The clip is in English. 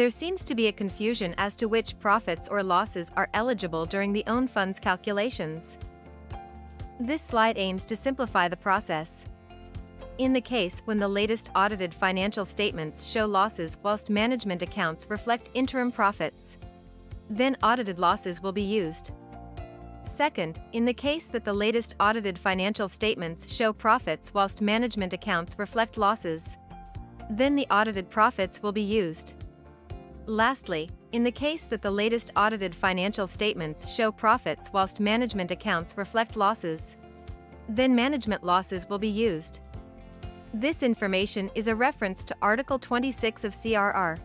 There seems to be a confusion as to which profits or losses are eligible during the own funds calculations. This slide aims to simplify the process. In the case when the latest audited financial statements show losses whilst management accounts reflect interim profits, then audited losses will be used. Second, in the case that the latest audited financial statements show profits whilst management accounts reflect losses, then the audited profits will be used. Lastly, in the case that the latest audited financial statements show profits whilst management accounts reflect losses, then management losses will be used. This information is a reference to Article 26 of CRR.